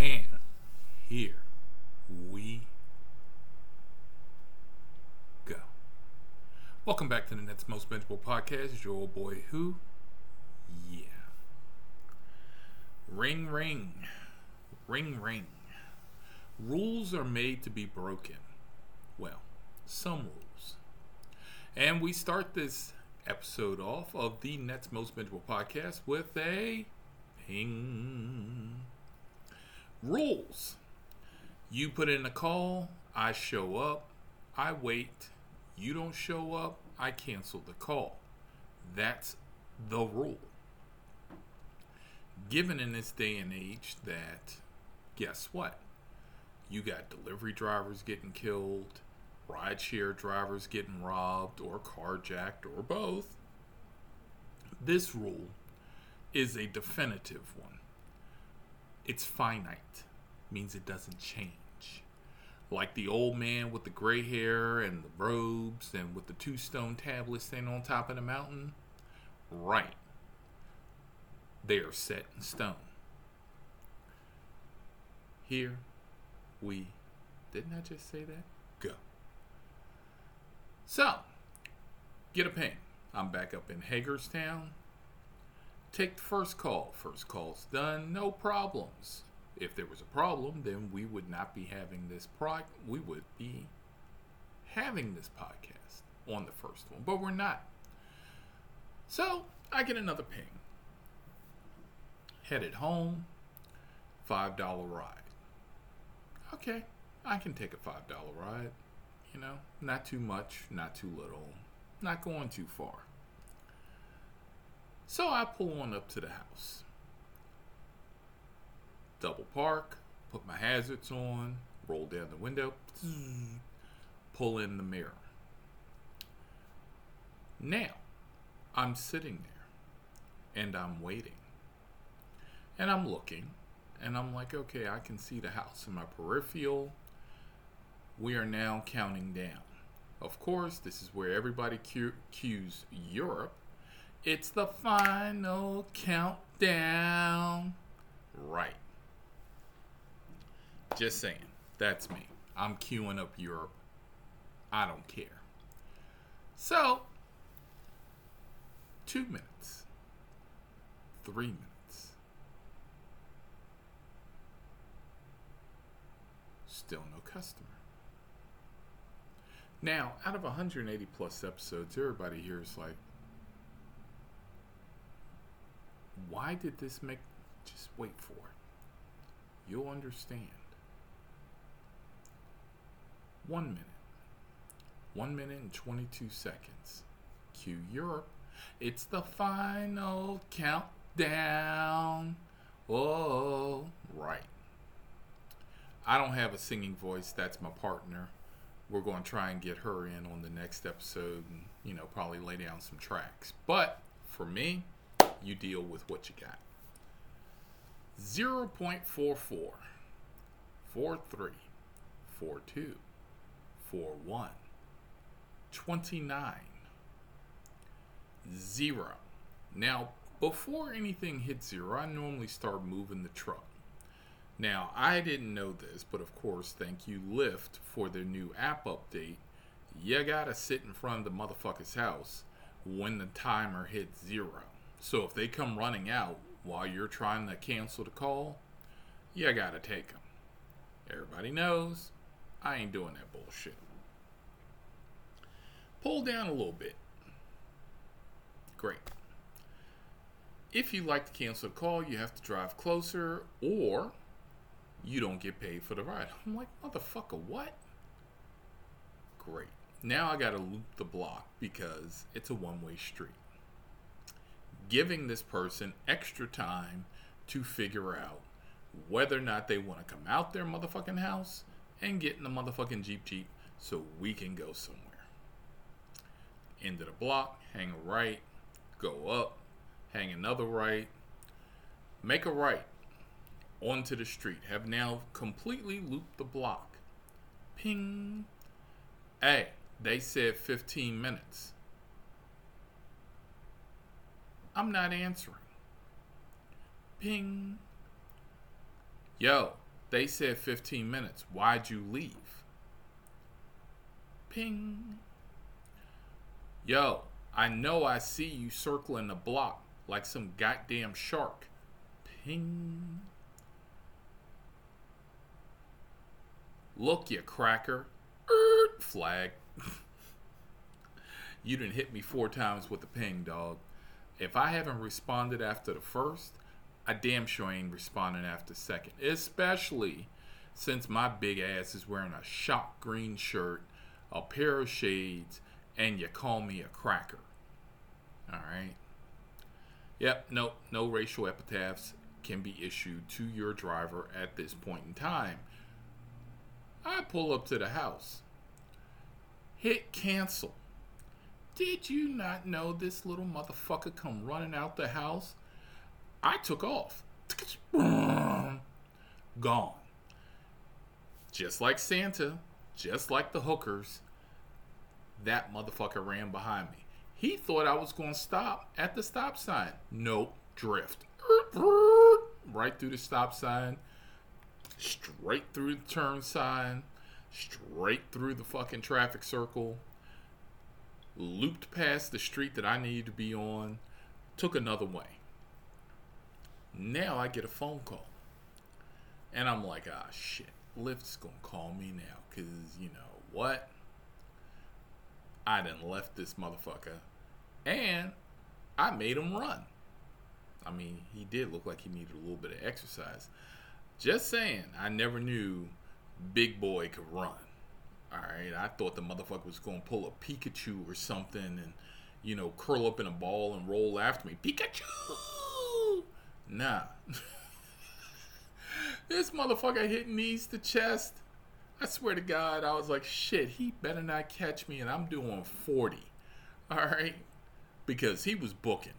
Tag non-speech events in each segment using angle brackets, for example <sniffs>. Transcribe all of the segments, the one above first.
And here we go. Welcome back to the Nets Most Benchable Podcast. It's your old boy who? Yeah. Ring ring. Ring ring. Rules are made to be broken. Well, some rules. And we start this episode off of the Nets Most Benchable Podcast with a ping. Rules. You put in a call, I show up, I wait, you don't show up, I cancel the call. That's the rule. Given in this day and age that, guess what? You got delivery drivers getting killed, rideshare drivers getting robbed or carjacked or both. This rule is a definitive one. It's finite, means it doesn't change. Like the old man with the gray hair and the robes and with the two stone tablets standing on top of the mountain. Right. They are set in stone. Here we. Didn't I just say that? Go. So, get a pen. I'm back up in Hagerstown. Take the first call. First call's done. No problems. If there was a problem, then we would not be having this pro. We would be having this podcast on the first one, but we're not. So I get another ping. Headed home. Five dollar ride. Okay, I can take a five dollar ride. You know, not too much, not too little, not going too far. So I pull on up to the house. Double park, put my hazards on, roll down the window, <sniffs> pull in the mirror. Now, I'm sitting there and I'm waiting. And I'm looking and I'm like, okay, I can see the house in my peripheral. We are now counting down. Of course, this is where everybody cu- cues Europe it's the final countdown. Right. Just saying. That's me. I'm queuing up Europe. I don't care. So, two minutes, three minutes. Still no customer. Now, out of 180 plus episodes, everybody here is like, why did this make just wait for it? You'll understand. One minute. One minute and 22 seconds. Cue europe. It's the final countdown. Oh right. I don't have a singing voice. That's my partner. We're going to try and get her in on the next episode and you know probably lay down some tracks. But for me you deal with what you got. 0.44, 43, 42, 41, 29, 0. Now, before anything hits zero, I normally start moving the truck. Now, I didn't know this, but of course, thank you, Lyft, for their new app update. You gotta sit in front of the motherfucker's house when the timer hits zero. So if they come running out while you're trying to cancel the call, you gotta take them. Everybody knows I ain't doing that bullshit. Pull down a little bit. Great. If you like to cancel a call, you have to drive closer or you don't get paid for the ride. I'm like, motherfucker, what? Great. Now I gotta loop the block because it's a one way street giving this person extra time to figure out whether or not they want to come out their motherfucking house and get in the motherfucking Jeep Jeep so we can go somewhere. End of the block, hang a right, go up, hang another right, make a right onto the street. Have now completely looped the block. Ping. Hey, they said 15 minutes. I'm not answering. Ping. Yo, They said 15 minutes. Why'd you leave? Ping. Yo, I know I see you circling the block like some goddamn shark. Ping. Look, you cracker. Er, flag. <laughs> you didn't hit me four times with the ping, dog. If I haven't responded after the first, I damn sure ain't responding after second. Especially since my big ass is wearing a shot green shirt, a pair of shades, and you call me a cracker. Alright? Yep, no, no racial epitaphs can be issued to your driver at this point in time. I pull up to the house. Hit cancel. Did you not know this little motherfucker come running out the house? I took off. Gone. Just like Santa, just like the hookers, that motherfucker ran behind me. He thought I was going to stop at the stop sign. Nope, drift. Right through the stop sign, straight through the turn sign, straight through the fucking traffic circle, looped past the street that I needed to be on, took another way. Now I get a phone call. And I'm like, ah, shit. Lyft's gonna call me now. Cause, you know what? I done left this motherfucker. And I made him run. I mean, he did look like he needed a little bit of exercise. Just saying, I never knew Big Boy could run. Alright, I thought the motherfucker was gonna pull a Pikachu or something and, you know, curl up in a ball and roll after me. Pikachu! Nah. <laughs> this motherfucker hit knees to chest. I swear to God, I was like, shit, he better not catch me, and I'm doing 40. All right? Because he was booking.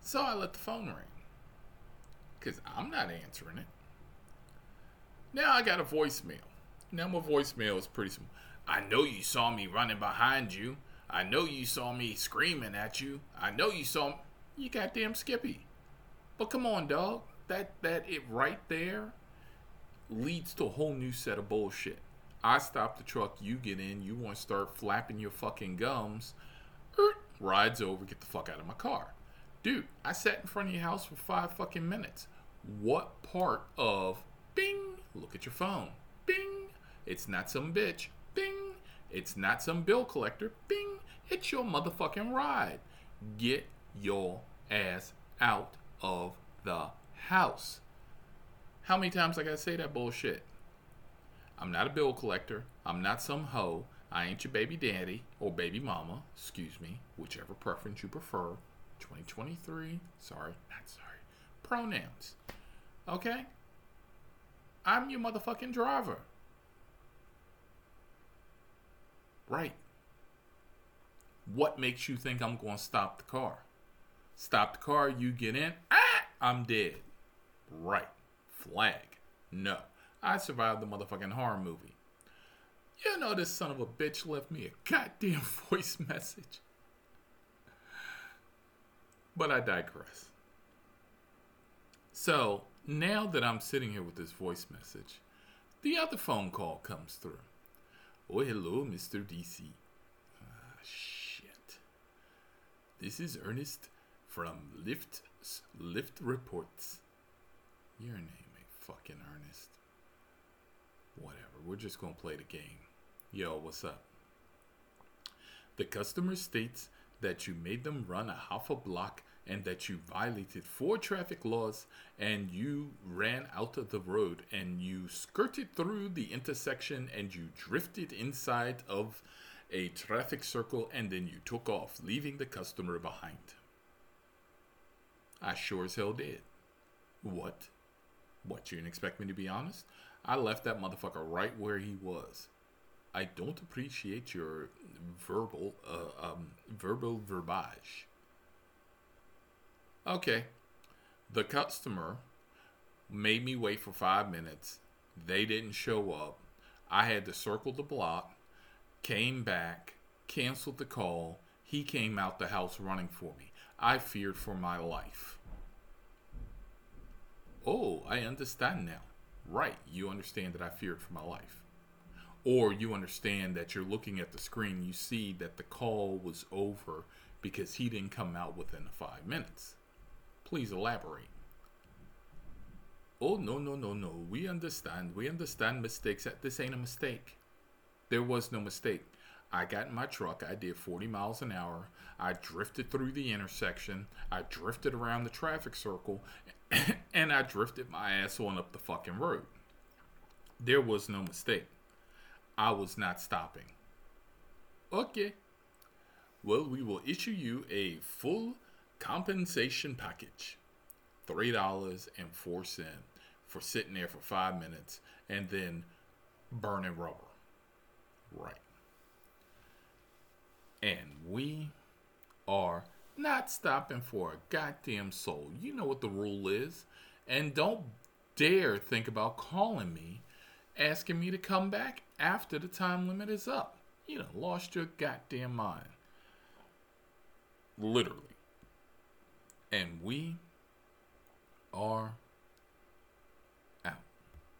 So I let the phone ring. Because I'm not answering it. Now I got a voicemail. Now my voicemail is pretty small. I know you saw me running behind you. I know you saw me screaming at you. I know you saw you goddamn Skippy. But come on, dog. That that it right there leads to a whole new set of bullshit. I stop the truck, you get in, you want to start flapping your fucking gums. Er, rides over, get the fuck out of my car. Dude, I sat in front of your house for five fucking minutes. What part of bing? Look at your phone. Bing. It's not some bitch. Bing. It's not some bill collector. Bing. It's your motherfucking ride. Get your ass out of the house. How many times I gotta say that bullshit? I'm not a bill collector. I'm not some hoe. I ain't your baby daddy or baby mama. Excuse me, whichever preference you prefer. 2023. Sorry, not sorry. Pronouns. Okay? I'm your motherfucking driver. Right. What makes you think I'm going to stop the car? Stop the car, you get in. Ah, I'm dead. Right. Flag. No. I survived the motherfucking horror movie. You know this son of a bitch left me a goddamn <laughs> voice message. But I digress. So now that I'm sitting here with this voice message, the other phone call comes through. Oh, hello, Mr. DC. Ah, shit. This is Ernest from Lyft Lyft Reports. Your name ain't fucking Ernest. Whatever. We're just gonna play the game. Yo, what's up? The customer states that you made them run a half a block and that you violated four traffic laws and you ran out of the road and you skirted through the intersection and you drifted inside of a traffic circle and then you took off, leaving the customer behind. I sure as hell did. What? What, you didn't expect me to be honest? I left that motherfucker right where he was. I don't appreciate your verbal, uh, um, verbal verbage. Okay. The customer made me wait for five minutes. They didn't show up. I had to circle the block, came back, canceled the call. He came out the house running for me. I feared for my life. Oh, I understand now. Right, you understand that I feared for my life. Or you understand that you're looking at the screen, you see that the call was over because he didn't come out within the five minutes. Please elaborate. Oh, no, no, no, no. We understand. We understand mistakes. This ain't a mistake. There was no mistake. I got in my truck. I did 40 miles an hour. I drifted through the intersection. I drifted around the traffic circle. <coughs> and I drifted my ass on up the fucking road. There was no mistake. I was not stopping. Okay. Well, we will issue you a full compensation package. $3.04 for sitting there for five minutes and then burning rubber. Right. And we are not stopping for a goddamn soul. You know what the rule is. And don't dare think about calling me asking me to come back after the time limit is up. You know, lost your goddamn mind. Literally. And we are